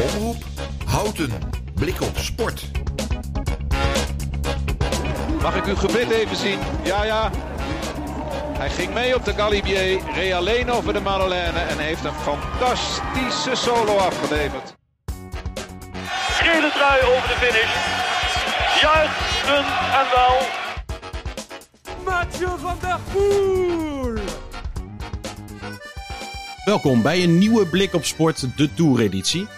Omroep Houten. Blik op sport. Mag ik uw gebit even zien? Ja, ja. Hij ging mee op de Galibier, reed alleen over de Madeleine en heeft een fantastische solo afgeleverd. Gele trui over de finish. Juichen en wel. Mathieu van der Poel. Welkom bij een nieuwe Blik op Sport, de Tour-editie.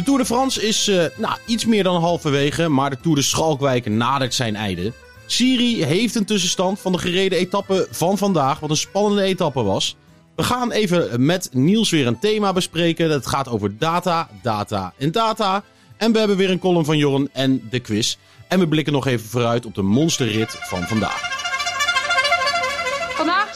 De Tour de France is uh, nou, iets meer dan halverwege, maar de Tour de Schalkwijk nadert zijn einde. Siri heeft een tussenstand van de gereden etappe van vandaag, wat een spannende etappe was. We gaan even met Niels weer een thema bespreken. Dat gaat over data, data en data. En we hebben weer een column van Jorn en de quiz. En we blikken nog even vooruit op de monsterrit van vandaag.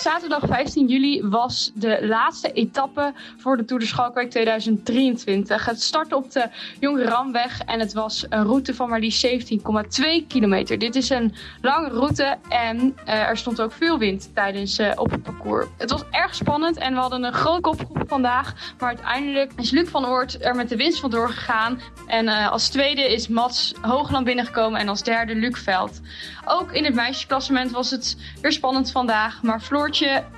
Zaterdag 15 juli, was de laatste etappe voor de Tour de Schalkwijk 2023. Het startte op de Jonge Ramweg en het was een route van maar liefst 17,2 kilometer. Dit is een lange route en uh, er stond ook veel wind tijdens uh, op het parcours. Het was erg spannend en we hadden een groot kopgroep vandaag. Maar uiteindelijk is Luc van Oort er met de winst vandoor gegaan. En uh, als tweede is Mats Hoogland binnengekomen en als derde Luc Veld. Ook in het meisjesklassement was het weer spannend vandaag. Maar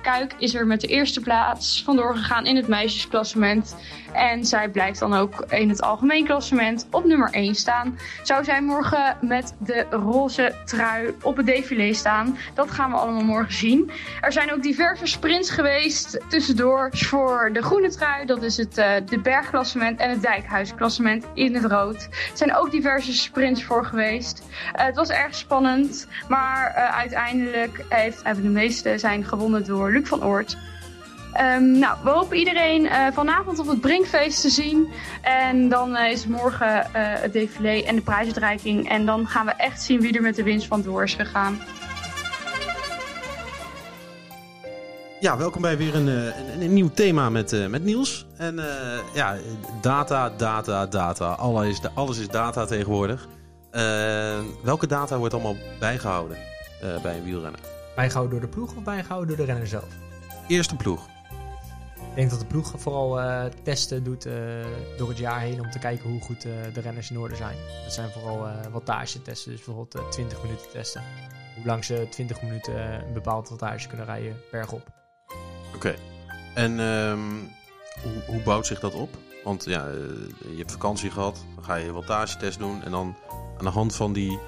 Kuik is er met de eerste plaats vandoor gegaan in het meisjesklassement. En zij blijft dan ook in het algemeen klassement op nummer 1 staan. Zou zij morgen met de roze trui op het défilé staan? Dat gaan we allemaal morgen zien. Er zijn ook diverse sprints geweest tussendoor voor de groene trui. Dat is het uh, de bergklassement en het dijkhuisklassement in het rood. Er zijn ook diverse sprints voor geweest. Uh, het was erg spannend, maar uh, uiteindelijk heeft, hebben de meeste zijn gewonnen door Luc van Oort. Um, nou, we hopen iedereen uh, vanavond op het Brinkfeest te zien. En dan uh, is morgen uh, het défilé en de prijsuitreiking. En dan gaan we echt zien wie er met de winst van door is gegaan. Ja, welkom bij weer een, een, nieuw thema met, met Niels. En ja, data, data, data. Alles is, alles is data tegenwoordig. welke data wordt allemaal bijgehouden bij een wielrenner? Bijgehouden door de ploeg of bijgehouden door de renner zelf? Eerste ploeg. Ik denk dat de ploeg vooral uh, testen doet uh, door het jaar heen om te kijken hoe goed uh, de renners in orde zijn. Dat zijn vooral wattage testen, dus bijvoorbeeld 20 minuten testen. Hoe lang ze 20 minuten een bepaald wattage kunnen rijden bergop. Oké. Okay. En um, hoe, hoe, bouwt zich dat op? Want ja, je hebt vakantie gehad, dan ga je een wattagetest doen en dan aan de hand van die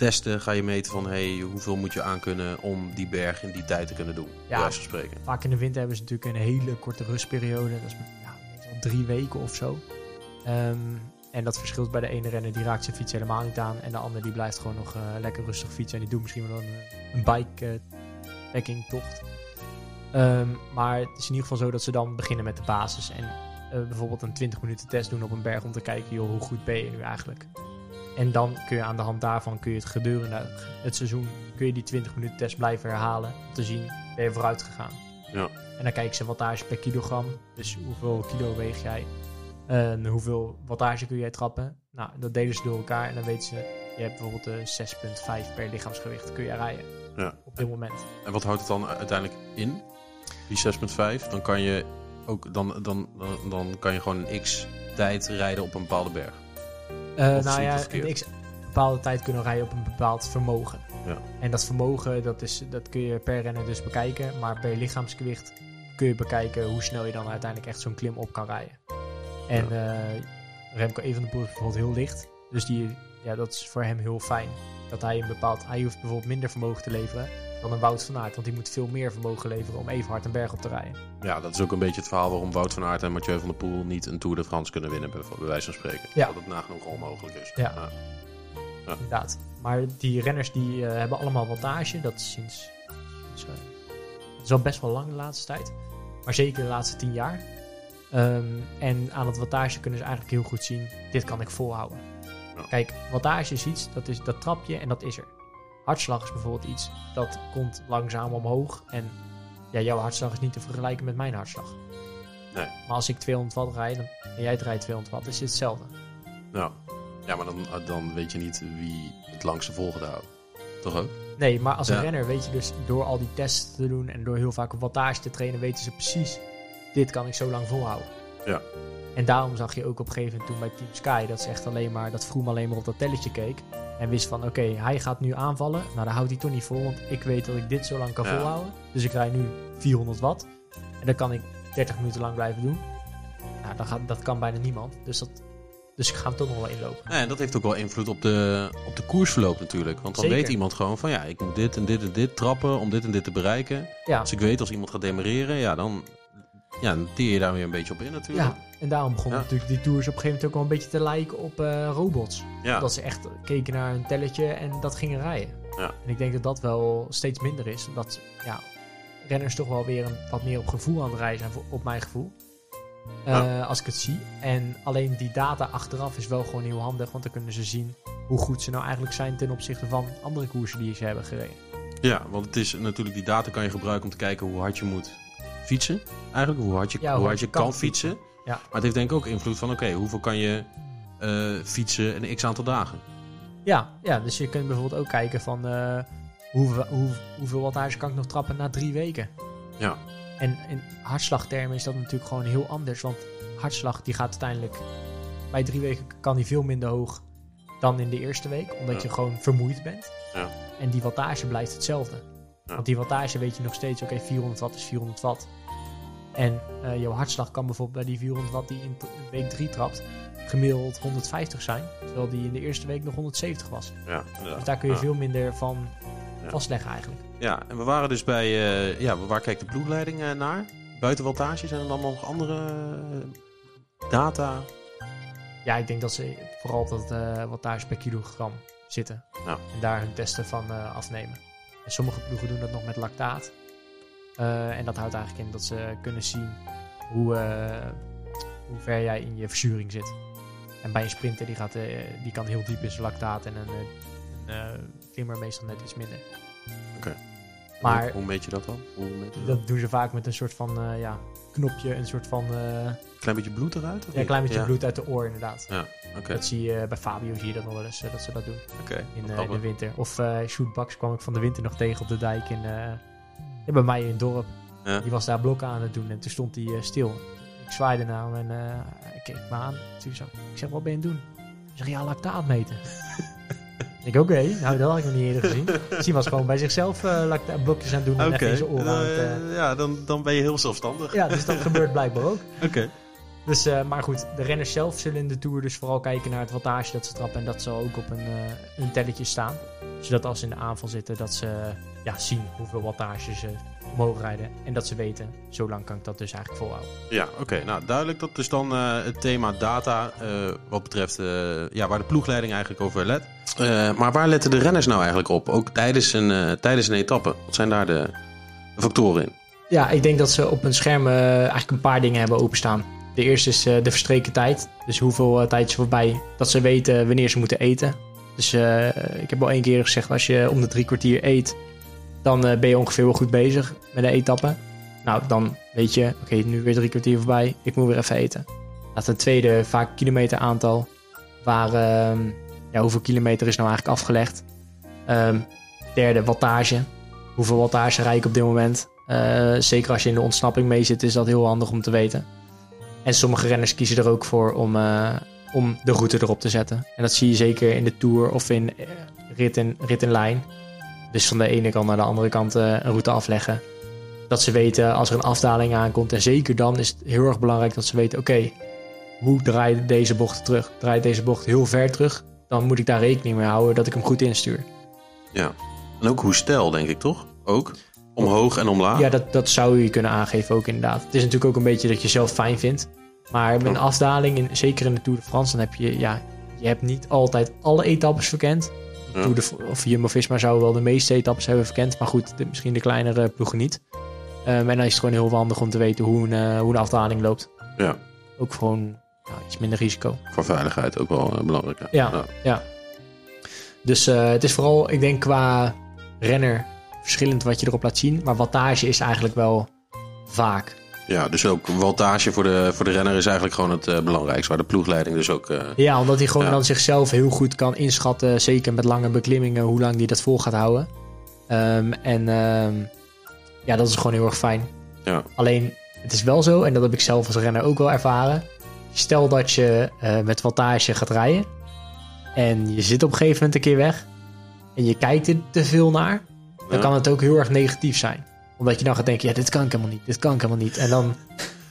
testen ga je meten van hey, hoeveel moet je aankunnen om die berg in die tijd te kunnen doen. Ja, spreken. Vaak in de winter hebben ze natuurlijk een hele korte rustperiode. Dat is ja, drie weken of zo. Um, en dat verschilt bij de ene renner, die raakt zijn fiets helemaal niet aan. En de ander die blijft gewoon nog uh, lekker rustig fietsen. En die doet misschien wel een, een bikepacking uh, tocht. Um, maar het is in ieder geval zo dat ze dan beginnen met de basis. En uh, bijvoorbeeld een 20 minuten test doen op een berg om te kijken, joh, hoe goed ben je nu eigenlijk? En dan kun je aan de hand daarvan kun je het gedurende het seizoen kun je die 20 minuten test blijven herhalen. Om te zien, ben je vooruit gegaan. Ja. En dan kijken ze wattage per kilogram. Dus hoeveel kilo weeg jij? En hoeveel wattage kun jij trappen? Nou, dat delen ze door elkaar. En dan weten ze, je hebt bijvoorbeeld de 6,5 per lichaamsgewicht kun je rijden. Ja. Op dit moment. En wat houdt het dan uiteindelijk in? Die 6,5? Dan kan je ook, dan, dan, dan, dan kan je gewoon een x tijd rijden op een bepaalde berg. Uh, nou ja, een x bepaalde tijd kunnen rijden op een bepaald vermogen. Ja. En dat vermogen, dat, is, dat kun je per renner dus bekijken. Maar per lichaamsgewicht kun je bekijken hoe snel je dan uiteindelijk echt zo'n klim op kan rijden. En ja. uh, Remco Evenepoel is bijvoorbeeld heel licht. Dus die, ja, dat is voor hem heel fijn. Dat hij een bepaald... Hij hoeft bijvoorbeeld minder vermogen te leveren dan een Wout van Aert. Want die moet veel meer vermogen leveren om even hard een berg op te rijden. Ja, dat is ook een beetje het verhaal waarom Wout van Aert en Mathieu van der Poel niet een Tour de France kunnen winnen, bij, bij wijze van spreken. Ja. Dat het nagenoeg onmogelijk is. Ja, ja. ja. inderdaad. Maar die renners die uh, hebben allemaal wattage. Dat is sinds... sinds uh, het is al best wel lang de laatste tijd. Maar zeker de laatste tien jaar. Um, en aan het wattage kunnen ze eigenlijk heel goed zien, dit kan ik volhouden. Ja. Kijk, wattage is iets, dat, is, dat trap je en dat is er. Hartslag is bijvoorbeeld iets dat komt langzaam omhoog. En ja, jouw hartslag is niet te vergelijken met mijn hartslag. Nee. Maar als ik 200 watt rijd dan, en jij rijdt 200 watt, is het hetzelfde. Nou, ja, maar dan, dan weet je niet wie het langste vol gaat houden. Toch ook? Nee, maar als Ja. een renner weet je dus door al die tests te doen en door heel vaak op wattage te trainen, weten ze precies, dit kan ik zo lang volhouden. Ja. En daarom zag je ook op een gegeven moment toen bij Team Sky dat ze echt alleen maar, dat Vroom alleen maar op dat telletje keek. En wist van, oké, hij gaat nu aanvallen. Nou, dan houdt hij toch niet vol, want ik weet dat ik dit zo lang kan Ja. volhouden. Dus ik rij nu 400 watt. En dat kan ik 30 minuten lang blijven doen. Nou, dat, gaat, dat kan bijna niemand. Dus, dat, dus ik ga hem toch nog wel inlopen. Ja, en dat heeft ook wel invloed op de, op de koersverloop natuurlijk. Want dan Zeker. weet iemand gewoon van ja, ik moet dit en dit en dit trappen om dit en dit te bereiken. Ja, Als ik weet als iemand gaat demereren, ja, dan, ja, dan teer je daar weer een beetje op in natuurlijk. ja. en daarom begon Ja. natuurlijk die tours op een gegeven moment ook wel een beetje te lijken op eh, robots. Ja. Dat ze echt keken naar een telletje en dat gingen rijden. Ja. En ik denk dat dat wel steeds minder is. Dat ja, renners toch wel weer een, wat meer op gevoel aan het rijden zijn, op mijn gevoel. Eh, Ja. Als ik het zie. En alleen die data achteraf is wel gewoon heel handig. Want dan kunnen ze zien hoe goed ze nou eigenlijk zijn ten opzichte van andere koersen die ze hebben gereden. Ja, want het is natuurlijk die data kan je gebruiken om te kijken hoe hard je moet fietsen. Eigenlijk hoe hard je, hoe hard je kan, fietsen. Ja. Maar het heeft denk ik ook invloed van oké, hoeveel kan je eh, fietsen een x aantal dagen. Ja, ja, dus je kunt bijvoorbeeld ook kijken van eh, hoeveel, hoe, hoeveel wattage kan ik nog trappen na drie weken. Ja. En in hartslagtermen is dat natuurlijk gewoon heel anders. Want hartslag die gaat uiteindelijk bij drie weken kan die veel minder hoog dan in de eerste week. Omdat Ja. je gewoon vermoeid bent. Ja. En die wattage blijft hetzelfde. Ja. Want die wattage weet je nog steeds, oké 400 watt is 400 watt. En eh, jouw hartslag kan bijvoorbeeld bij die 400 watt die in week 3 trapt, gemiddeld 150 zijn. Terwijl die in de eerste week nog 170 was. Ja. Dus daar kun je Ja. veel minder van Ja. vastleggen eigenlijk. Ja, en we waren dus bij, eh, ja, waar kijkt de ploegleiding eh, naar? Buiten wattage zijn er dan nog andere data? Ja, ik denk dat ze vooral dat wattage per kilogram zitten. En daar hun testen van afnemen. En sommige ploegen doen dat nog met lactaat. Eh, en dat houdt eigenlijk in dat ze kunnen zien hoe, eh, hoe ver jij in je verzuring zit. En bij een sprinter die, gaat, eh, die kan heel diep in zijn lactaat en een, een klimmer meestal net iets minder. Oké. Maar Hoe, hoe meet je dat dan? Hoe meet je dat? dat doen ze vaak met een soort van ja, knopje, een soort van Klein beetje bloed eruit? Of ja, een klein beetje Ja. bloed uit de oor inderdaad. Ja, oké. Dat zie je bij Fabio zie je dat nog wel eens, dat ze dat doen oké. in, de winter. Of Sjoerd Baks kwam ik van de winter nog tegen op de dijk in, ja, bij mij in het dorp. Ja. Die was daar blokken aan het doen en toen stond hij eh, stil. Ik zwaaide naar hem en eh, hij keek me aan. Toen zei, ik zeg, wat ben je aan het doen? Hij zegt, ja, lactaat meten. ik oké, nou dat had ik nog niet eerder gezien. Die was gewoon bij zichzelf eh blokjes aan het doen en even in zijn oren aan het... ja, dan, dan ben je heel zelfstandig. ja, dus dat gebeurt blijkbaar ook. Oké. Dus, eh, maar goed, de renners zelf zullen in de Tour dus vooral kijken naar het wattage dat ze trappen. En dat zal ook op een, eh, een telletje staan. Zodat als ze in de aanval zitten, dat ze ja, zien hoeveel wattage ze omhoog rijden. En dat ze weten, zo lang kan ik dat dus eigenlijk volhouden. Ja, oké. Nou, duidelijk. Dat is dan eh, het thema data. eh, wat betreft eh, ja, waar de ploegleiding eigenlijk over let. Eh, maar waar letten de renners nou eigenlijk op? Ook tijdens een, eh, tijdens een etappe. Wat zijn daar de, de factoren in? Ja, ik denk dat ze op hun scherm eh, eigenlijk een paar dingen hebben openstaan. De eerste is eh, de verstreken tijd. Dus hoeveel eh, tijd is voorbij dat ze weten wanneer ze moeten eten. Dus eh, ik heb al één keer gezegd, als je om de drie kwartier eet, dan ben je ongeveer wel goed bezig met de etappe. Nou, dan weet je, oké, nu weer drie kwartier voorbij, ik moet weer even eten. Nou, ten tweede, vaak kilometeraantal. Waar, ehm, ja, hoeveel kilometer is nou eigenlijk afgelegd? Ehm, derde, wattage. Hoeveel wattage rijd ik op dit moment? Zeker als je in de ontsnapping mee zit, is dat heel handig om te weten. En sommige renners kiezen er ook voor om, eh, om de route erop te zetten. En dat zie je zeker in de Tour of in eh, rit, in, lijn. Dus van de ene kant naar de andere kant eh, een route afleggen. Dat ze weten als er een afdaling aankomt. En zeker dan is het heel erg belangrijk dat ze weten... oké, hoe draait deze bocht terug? Draait deze bocht heel ver terug? Dan moet ik daar rekening mee houden dat ik hem goed instuur. Ja. En ook hoe stijl, denk ik toch? Ook? Omhoog en omlaag? Ja, dat, dat zou je kunnen aangeven ook inderdaad. Het is natuurlijk ook een beetje dat je zelf fijn vindt. Maar met een afdaling, in, zeker in de Tour de France, dan heb je, ja, je hebt niet altijd alle etappes verkend. Ja. Tour de, of Jumbo-Visma zou wel de meeste etappes hebben verkend. Maar goed, de- misschien de kleinere ploegen niet. Ehm, en dan is het gewoon heel handig om te weten hoe een, eh, hoe een afdaling loopt. Ja. Ook gewoon ja, iets minder risico. Voor veiligheid ook wel eh, belangrijk. Ja, ja. Dus eh, het is vooral, ik denk qua renner verschillend wat je erop laat zien. Maar wattage is eigenlijk wel vaak. Ja, dus ook wattage voor de, voor de renner is eigenlijk gewoon het eh, belangrijkste. Waar de ploegleiding dus ook... eh, Ja, omdat hij gewoon Ja. dan zichzelf heel goed kan inschatten, zeker met lange beklimmingen, hoe lang hij dat vol gaat houden. Ehm, en ehm, ja, dat is gewoon heel erg fijn. Ja. Alleen Het is wel zo, en dat heb ik zelf als renner ook wel ervaren. Stel dat je eh, met wattage gaat rijden. En je zit op een gegeven moment een keer weg. En je kijkt er te veel naar. Dan Ja. kan het ook heel erg negatief zijn. Omdat je dan gaat denken, ja, dit kan ik helemaal niet. Dit kan ik helemaal niet. En dan,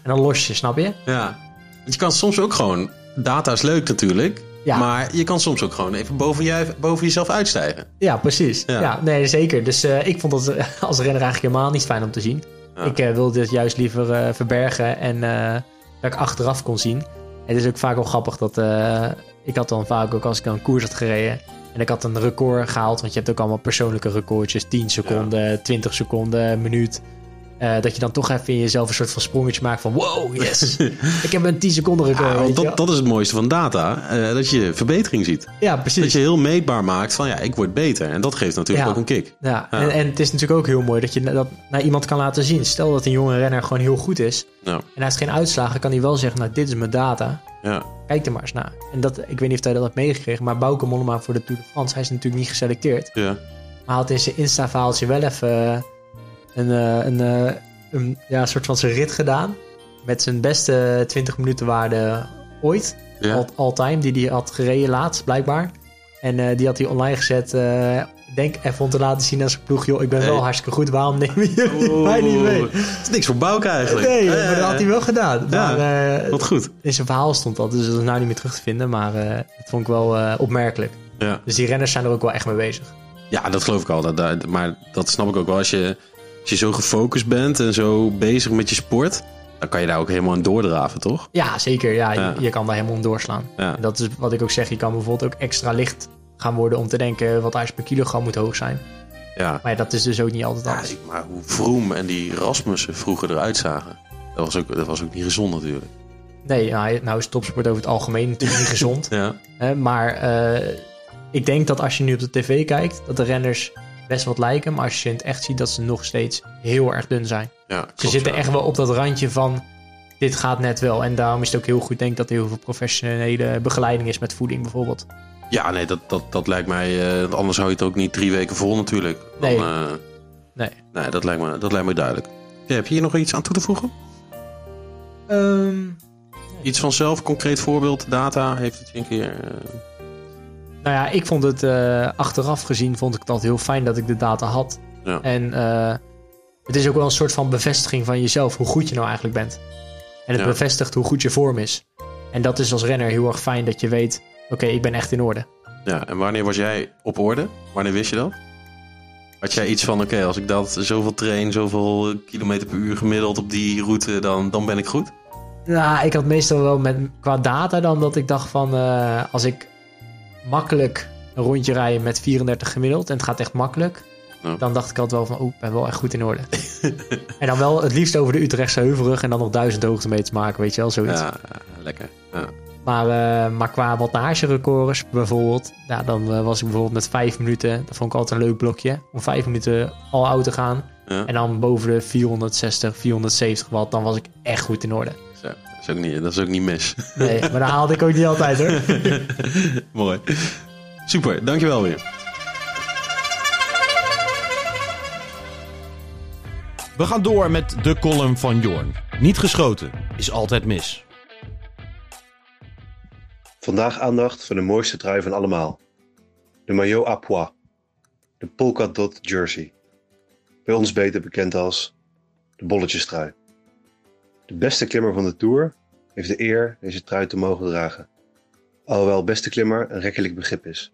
en dan los je, snap je? Ja. Want je kan soms ook gewoon... Data is leuk natuurlijk. Ja. Maar je kan soms ook gewoon even boven, jij, boven jezelf uitstijgen. Ja, precies. Ja. Ja, nee, zeker. Dus eh, ik vond dat eh, als renner eigenlijk helemaal niet fijn om te zien. Ik eh, wilde het juist liever verbergen en dat ik achteraf kon zien. Het is ook vaak wel grappig dat ik had dan vaak ook als ik een koers had gereden en ik had een record gehaald, want je hebt ook allemaal persoonlijke recordjes, 10 seconden, 20 seconden, minuut. eh, dat je dan toch even in jezelf een soort van sprongetje maakt van wow, yes, ik heb een 10 seconden record. Ja, want dat, dat is het mooiste van data. eh, dat je verbetering ziet. ja, precies. Dat je heel meetbaar maakt van ja, ik word beter. En dat geeft natuurlijk Ja. ook een kick. Ja. En, en het is natuurlijk ook heel mooi dat je dat naar iemand kan laten zien. Stel dat een jonge renner gewoon heel goed is Ja. en hij heeft geen uitslagen, kan hij wel zeggen, nou dit is mijn data, Ja. kijk er maar eens naar. En dat, ik weet niet of hij dat hebt meegekregen, maar Bauke Mollema voor de Tour de France, hij is natuurlijk niet geselecteerd. Ja. Maar hij had in zijn Insta-verhaaltje wel even eh, een, eh, een, eh, een ja, soort van zijn rit gedaan. Met zijn beste 20 minuten waarde ooit. Ja. All, all time, die hij had gereden laatst, blijkbaar. En die had hij online gezet. Denk even om te laten zien aan zijn ploeg. Joh, ik ben wel hartstikke goed. Waarom nemen jullie mij niet mee? Het is niks voor Bouke eigenlijk. Nee, Ja, maar dat had hij wel gedaan. Ja, Maar eh, Wat goed. in zijn verhaal stond dat. Dus dat is nou niet meer terug te vinden. Maar eh, dat vond ik wel eh, opmerkelijk. Ja. Dus die renners zijn er ook wel echt mee bezig. ja, dat geloof ik al. Dat, dat- maar dat snap ik ook wel. Als je, als je zo gefocust bent en zo bezig met je sport... dan kan je daar ook helemaal in doordraven, toch? Ja, zeker. Ja, Ja. Je, je kan daar helemaal om doorslaan. Ja. En dat is wat ik ook zeg. Je kan bijvoorbeeld ook extra licht gaan worden om te denken wat ijs per kilogram moet hoog zijn. Ja. Maar ja, dat is dus ook niet altijd Ja, alles. ik- maar hoe Vroom en die Rasmussen vroeger eruit zagen... dat was ook, dat was ook niet gezond natuurlijk. Nee, nou, nou is topsport over het algemeen natuurlijk niet gezond. Ja. Hè, maar eh, ik denk dat als je nu op de tv kijkt, dat de renners best wat lijken. Maar als je in het echt ziet, dat ze nog steeds heel erg dun zijn. ja Ze zitten ja. echt wel op dat randje van dit gaat net wel. En daarom is het ook heel goed, denk ik, dat er heel veel professionele begeleiding is met voeding bijvoorbeeld. Ja, nee, dat, dat, dat lijkt mij... eh, anders hou je het ook niet drie weken vol natuurlijk. Dan, Nee. eh, Nee. nee, dat lijkt me, dat lijkt me duidelijk. Ja, heb je hier nog iets aan toe te voegen? Iets van zelf, concreet voorbeeld, data, heeft het je een keer... eh, Nou ja, ik vond het eh, achteraf gezien vond ik het altijd heel fijn dat ik de data had. Ja. En eh, het is ook wel een soort van bevestiging van jezelf, hoe goed je nou eigenlijk bent. En het Ja. bevestigt hoe goed je vorm is. En dat is als renner heel erg fijn dat je weet, oké, ik ben echt in orde. Ja, en wanneer was jij op orde? Wanneer wist je dat? Had jij iets van, oké, als ik dat zoveel train, zoveel kilometer per uur gemiddeld op die route, dan, dan ben ik goed? Nou, ik had meestal wel met, qua data dan dat ik dacht van, eh, als ik makkelijk een rondje rij met 34 gemiddeld en het gaat echt makkelijk, dan dacht ik altijd wel van, oh, ik ben wel echt goed in orde. en dan wel het liefst over de Utrechtse heuvelrug en dan nog duizend hoogtemeters maken, weet je wel, zoiets. Ja, lekker. Ja. Maar, eh, maar qua wattagerecords bijvoorbeeld, ja, dan eh, was ik bijvoorbeeld met vijf minuten, dat vond ik altijd een leuk blokje, om vijf minuten al oud te gaan. Ja. En dan boven de 460, 470 watt, dan was ik echt goed in orde. Zo, dat, is ook niet, dat is ook niet mis. Nee, maar dat haalde ik ook niet altijd hoor. Mooi. Super, dankjewel weer. We gaan door met de column van Jorn. Niet geschoten is altijd mis. Vandaag aandacht voor de mooiste trui van allemaal. De maillot à pois. De polka dot jersey. Bij ons beter bekend als de bolletjestrui. De beste klimmer van de Tour heeft de eer deze trui te mogen dragen. Alhoewel beste klimmer een rekkelijk begrip is.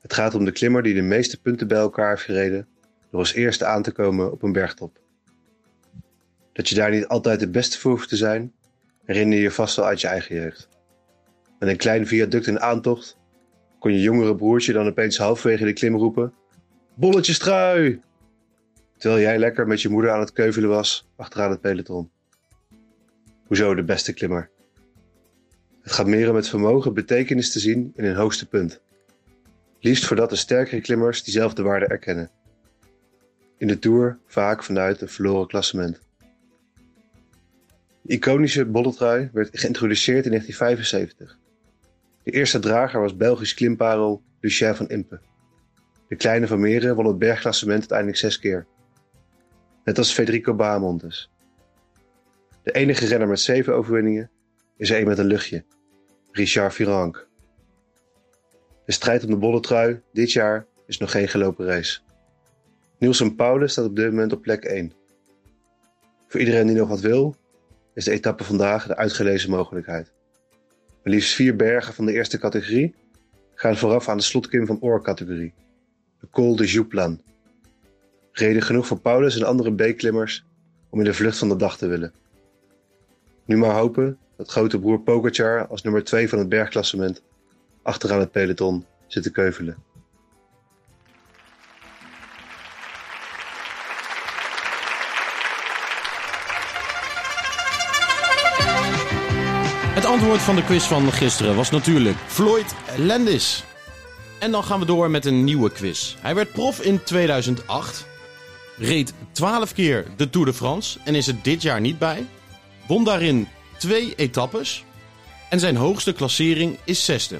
Het gaat om de klimmer die de meeste punten bij elkaar heeft gereden door als eerste aan te komen op een bergtop. Dat je daar niet altijd de beste voor hoeft te zijn, herinner je je vast wel uit je eigen jeugd. Met een klein viaduct in aantocht kon je jongere broertje dan opeens halverwege de klim roepen: Bolletjestrui! Terwijl jij lekker met je moeder aan het keuvelen was achteraan het peloton. Hoezo de beste klimmer? Het gaat meer om het vermogen betekenis te zien in een hoogste punt. Liefst voordat de sterkere klimmers diezelfde waarde erkennen. In de Tour vaak vanuit een verloren klassement. De iconische bolletrui werd geïntroduceerd in 1975. De eerste drager was Belgisch klimparel Lucien van Impe. De kleine van Meren won het bergklassement uiteindelijk zes keer. Net als Federico Bahamontes. De enige renner met zeven overwinningen is er een met een luchtje. Richard Virenque. De strijd om de bolletrui dit jaar is nog geen gelopen race. Nielsen Paulus staat op dit moment op plek 1. Voor iedereen die nog wat wil, is de etappe vandaag de uitgelezen mogelijkheid. Maar liefst vier bergen van de eerste categorie gaan vooraf aan de slotkim van oorcategorie, de Col de Jouplan. Reden genoeg voor Paulus en andere B-klimmers om in de vlucht van de dag te willen. Nu maar hopen dat grote broer Pogacar als nummer 2 van het bergklassement achteraan het peloton zit te keuvelen. Het antwoord van de quiz van gisteren was natuurlijk Floyd Landis. En dan gaan we door met een nieuwe quiz. Hij werd prof in 2008, reed 12 keer de Tour de France en is er dit jaar niet bij. Won daarin twee etappes en zijn hoogste klassering is zesde.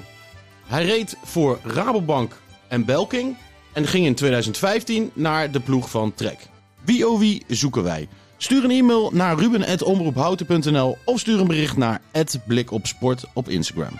Hij reed voor Rabobank en Belking en ging in 2015 naar de ploeg van Trek. Wie oh wie zoeken wij? Stuur een e-mail naar ruben.omroephouten.nl of stuur een bericht naar @blikopsport op Instagram.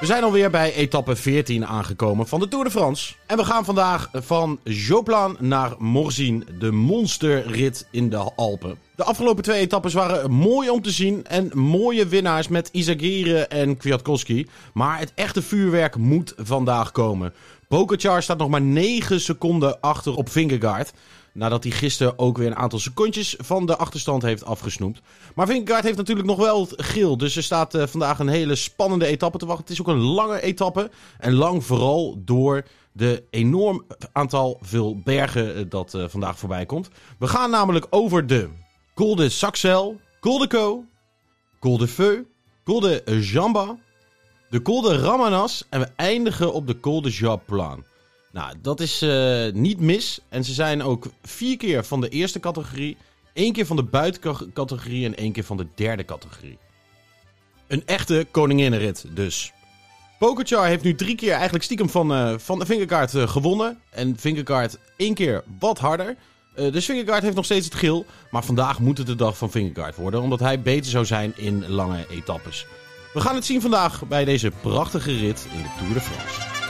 We zijn alweer bij etappe 14 aangekomen van de Tour de France. En we gaan vandaag van Joplan naar Morzine, de monsterrit in de Alpen. De afgelopen twee etappes waren mooi om te zien en mooie winnaars met Izagirre en Kwiatkowski. Maar het echte vuurwerk moet vandaag komen. Pogacar staat nog maar 9 seconden achter op Vingegaard. Nadat hij gisteren ook weer een aantal secondjes van de achterstand heeft afgesnoept. Maar Vingegaard heeft natuurlijk nog wel geel. Dus er staat uh, vandaag een hele spannende etappe te wachten. Het is ook een lange etappe. En lang vooral door de enorm aantal veel bergen uh, dat uh, vandaag voorbij komt. We gaan namelijk over de Col de Saxel, Col de Co, Col de Feu, Col de Jamba, de Col de Ramanas. En we eindigen op de Col de Japlan. Nou, dat is uh, niet mis. En ze zijn ook vier keer van de eerste categorie, één keer van de buitencategorie en één keer van de derde categorie. Een echte koninginnenrit dus. Pokerchar heeft nu drie keer eigenlijk stiekem van, uh, van de Vingerkaart uh, gewonnen. En Vingerkaart één keer wat harder. Uh, dus Vingegaard heeft nog steeds het geel. Maar vandaag moet het de dag van Vingegaard worden. Omdat hij beter zou zijn in lange etappes. We gaan het zien vandaag bij deze prachtige rit in de Tour de France.